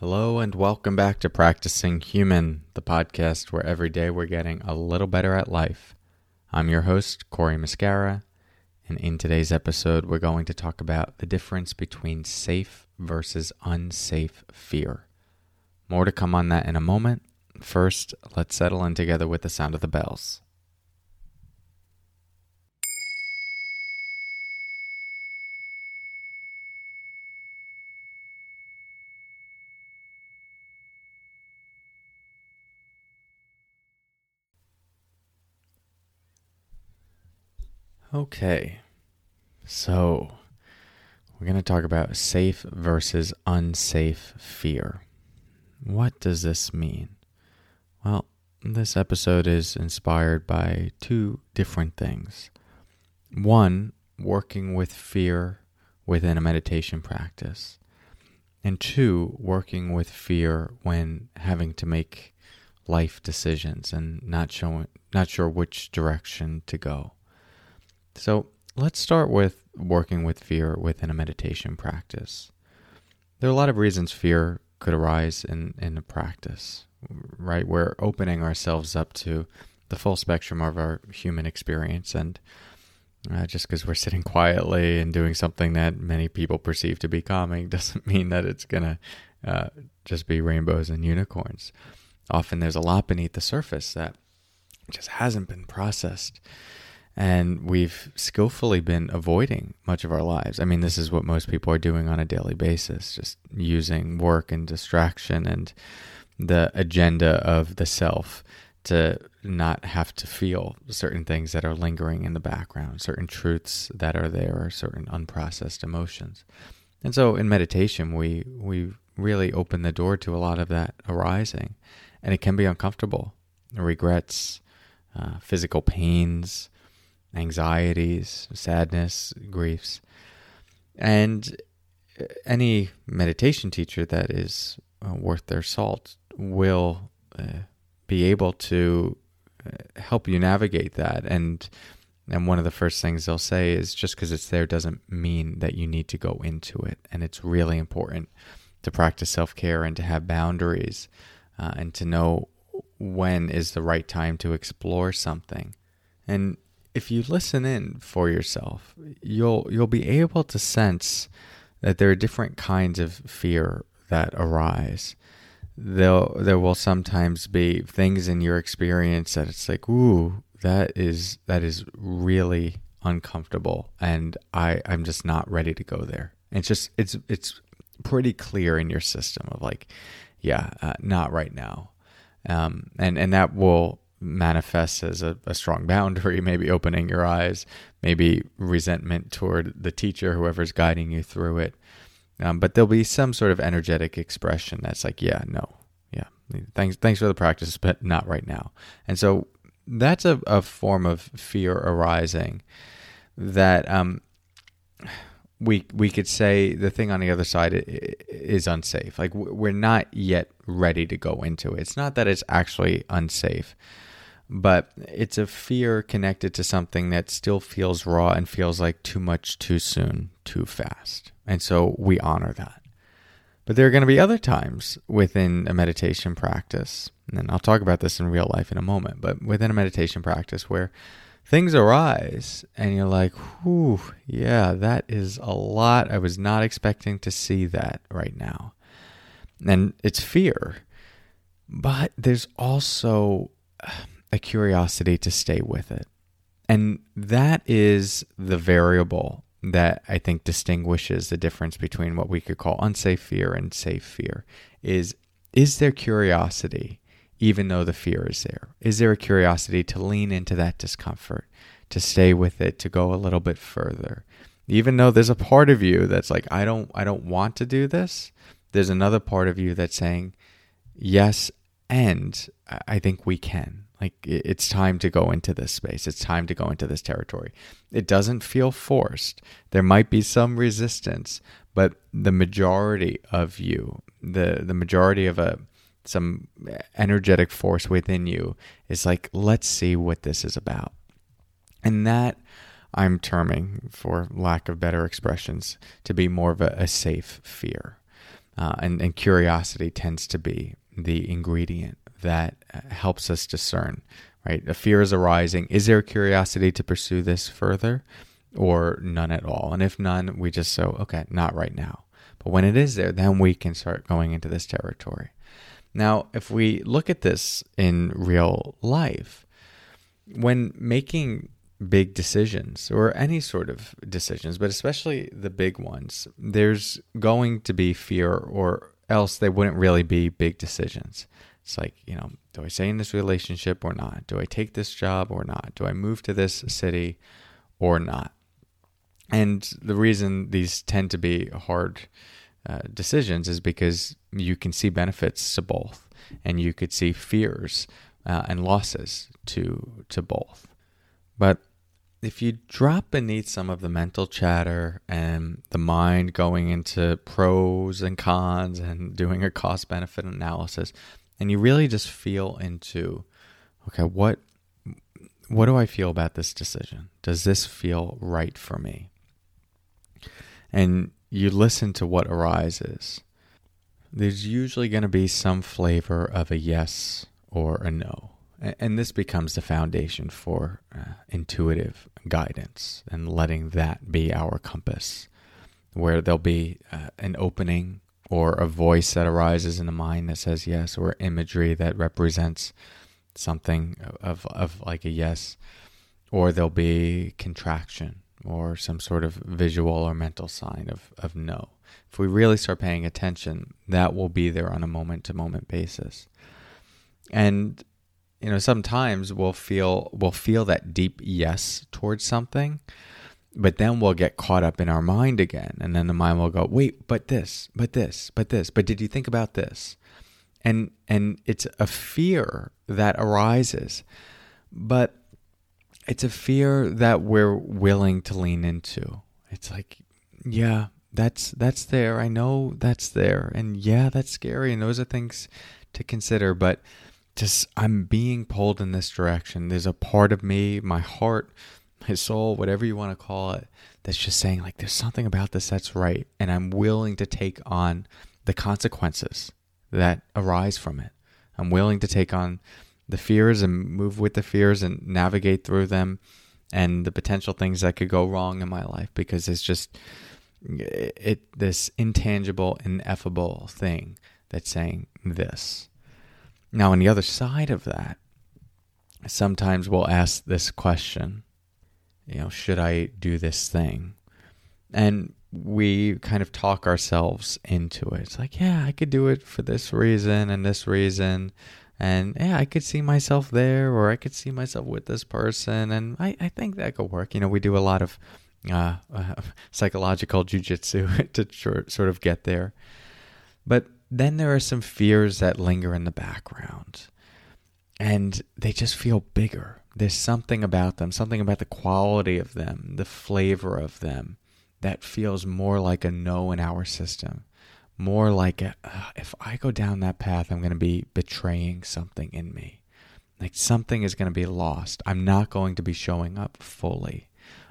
Hello, and welcome back to Practicing Human, the podcast where every day we're getting a little better at life. I'm your host, Cory Muscara, and in today's episode, we're going to talk about the difference between safe versus unsafe fear. More to come on that in a moment. First, let's settle in together with the sound of the bells. Okay, so we're going to talk about safe versus unsafe fear. What does this mean? Well, this episode is inspired by two different things. One, working with fear within a meditation practice, and two, working with fear when having to make life decisions and not showing not sure which direction to go. So let's start with working with fear within a meditation practice. There are a lot of reasons fear could arise in, in a practice, right? We're opening ourselves up to the full spectrum of our human experience. And uh, just because we're sitting quietly and doing something that many people perceive to be calming doesn't mean that it's going to uh, just be rainbows and unicorns. Often there's a lot beneath the surface that just hasn't been processed and we've skillfully been avoiding much of our lives. I mean, this is what most people are doing on a daily basis, just using work and distraction and the agenda of the self to not have to feel certain things that are lingering in the background, certain truths that are there, certain unprocessed emotions. And so in meditation, we we really open the door to a lot of that arising, and it can be uncomfortable. Regrets, uh, physical pains, anxieties, sadness, griefs. And any meditation teacher that is uh, worth their salt will uh, be able to uh, help you navigate that. And and one of the first things they'll say is just because it's there doesn't mean that you need to go into it. And it's really important to practice self-care and to have boundaries uh, and to know when is the right time to explore something. And if you listen in for yourself, you'll you'll be able to sense that there are different kinds of fear that arise. There there will sometimes be things in your experience that it's like, ooh, that is that is really uncomfortable, and I I'm just not ready to go there. It's just it's it's pretty clear in your system of like, yeah, uh, not right now, um, and and that will manifests as a, a, strong boundary, maybe opening your eyes, maybe resentment toward the teacher, whoever's guiding you through it. Um, but there'll be some sort of energetic expression that's like, yeah, no, yeah, thanks, thanks for the practice, but not right now. And so that's a, a form of fear arising that um, we we could say the thing on the other side is unsafe. Like we're not yet ready to go into it. It's not that it's actually unsafe but it's a fear connected to something that still feels raw and feels like too much too soon, too fast. And so we honor that. But there are going to be other times within a meditation practice, and I'll talk about this in real life in a moment, but within a meditation practice where things arise and you're like, whew, yeah, that is a lot. I was not expecting to see that right now. And it's fear. But there's also a curiosity to stay with it. And that is the variable that I think distinguishes the difference between what we could call unsafe fear and safe fear is is there curiosity even though the fear is there? Is there a curiosity to lean into that discomfort, to stay with it, to go a little bit further? Even though there's a part of you that's like I don't I don't want to do this, there's another part of you that's saying yes and I think we can. Like it's time to go into this space. It's time to go into this territory. It doesn't feel forced. There might be some resistance, but the majority of you, the the majority of a some energetic force within you is like, let's see what this is about. And that I'm terming, for lack of better expressions, to be more of a, a safe fear. Uh, and, and curiosity tends to be the ingredient that uh, helps us discern, right? A fear is arising. Is there a curiosity to pursue this further or none at all? And if none, we just so, okay, not right now. But when it is there, then we can start going into this territory. Now, if we look at this in real life, when making big decisions or any sort of decisions, but especially the big ones, there's going to be fear, or else they wouldn't really be big decisions. It's like, you know, do I stay in this relationship or not? Do I take this job or not? Do I move to this city or not? And the reason these tend to be hard uh, decisions is because you can see benefits to both, and you could see fears uh, and losses to to both. But if you drop beneath some of the mental chatter and the mind going into pros and cons and doing a cost benefit analysis, and you really just feel into, okay, what what do I feel about this decision? Does this feel right for me? And you listen to what arises. There's usually going to be some flavor of a yes or a no. And this becomes the foundation for uh, intuitive guidance and letting that be our compass, where there'll be uh, an opening or a voice that arises in the mind that says yes, or imagery that represents something of, of like a yes, or there'll be contraction or some sort of visual or mental sign of, of no. If we really start paying attention, that will be there on a moment to moment basis. And you know, sometimes we'll feel we'll feel that deep yes towards something, but then we'll get caught up in our mind again, and then the mind will go, "Wait, but this, but this, but this, but did you think about this?" And and it's a fear that arises, but it's a fear that we're willing to lean into. It's like, yeah, that's that's there. I know that's there, and yeah, that's scary, and those are things to consider, but just I'm being pulled in this direction. There's a part of me, my heart, my soul, whatever you want to call it, that's just saying like there's something about this that's right and I'm willing to take on the consequences that arise from it. I'm willing to take on the fears and move with the fears and navigate through them and the potential things that could go wrong in my life because it's just it, it this intangible ineffable thing that's saying this now, on the other side of that, sometimes we'll ask this question, you know, should I do this thing? And we kind of talk ourselves into it. It's like, yeah, I could do it for this reason and this reason. And yeah, I could see myself there, or I could see myself with this person. And I, I think that could work. You know, we do a lot of uh, uh, psychological jujitsu to sort of get there. But then there are some fears that linger in the background and they just feel bigger. There's something about them, something about the quality of them, the flavor of them that feels more like a no in our system. More like a, uh, if I go down that path, I'm going to be betraying something in me. Like something is going to be lost. I'm not going to be showing up fully.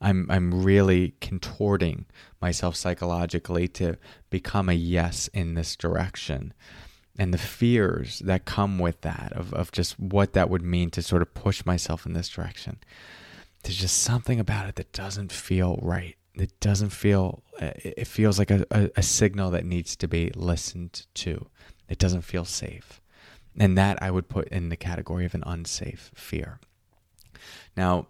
I'm I'm really contorting myself psychologically to become a yes in this direction. And the fears that come with that of, of just what that would mean to sort of push myself in this direction. There's just something about it that doesn't feel right. It doesn't feel, uh, it feels like a, a, a signal that needs to be listened to. It doesn't feel safe. And that I would put in the category of an unsafe fear. Now,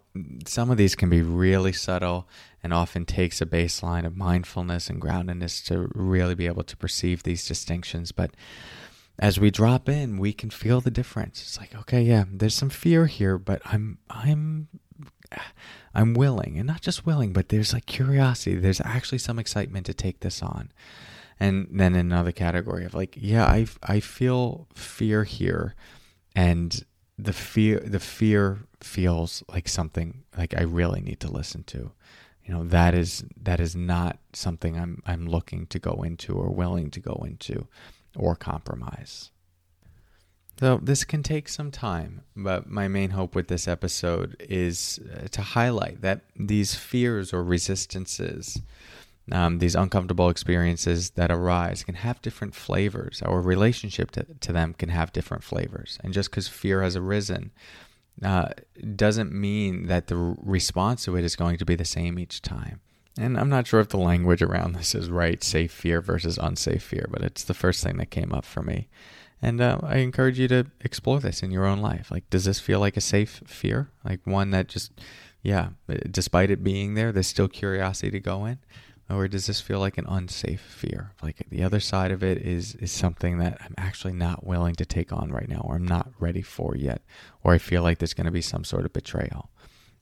some of these can be really subtle and often takes a baseline of mindfulness and groundedness to really be able to perceive these distinctions. But as we drop in, we can feel the difference. It's like, okay, yeah, there's some fear here, but I'm I'm I'm willing, and not just willing, but there's like curiosity. There's actually some excitement to take this on. And then another category of like, yeah, I I feel fear here, and the fear the fear feels like something like I really need to listen to. You know, that is that is not something I'm I'm looking to go into or willing to go into or compromise. So this can take some time, but my main hope with this episode is uh, to highlight that these fears or resistances um, these uncomfortable experiences that arise can have different flavors. Our relationship to, to them can have different flavors. And just because fear has arisen uh, doesn't mean that the response to it is going to be the same each time. And I'm not sure if the language around this is right, safe fear versus unsafe fear, but it's the first thing that came up for me. And uh, I encourage you to explore this in your own life. Like, does this feel like a safe fear? Like one that just, yeah, despite it being there, there's still curiosity to go in? or does this feel like an unsafe fear like the other side of it is is something that i'm actually not willing to take on right now or i'm not ready for yet or i feel like there's going to be some sort of betrayal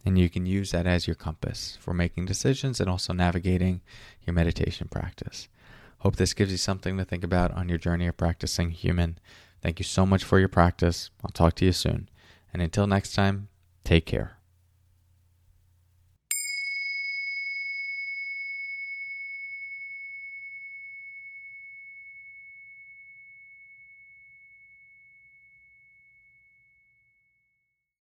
and you can use that as your compass for making decisions and also navigating your meditation practice. Hope this gives you something to think about on your journey of practicing human. Thank you so much for your practice. I'll talk to you soon. And until next time take care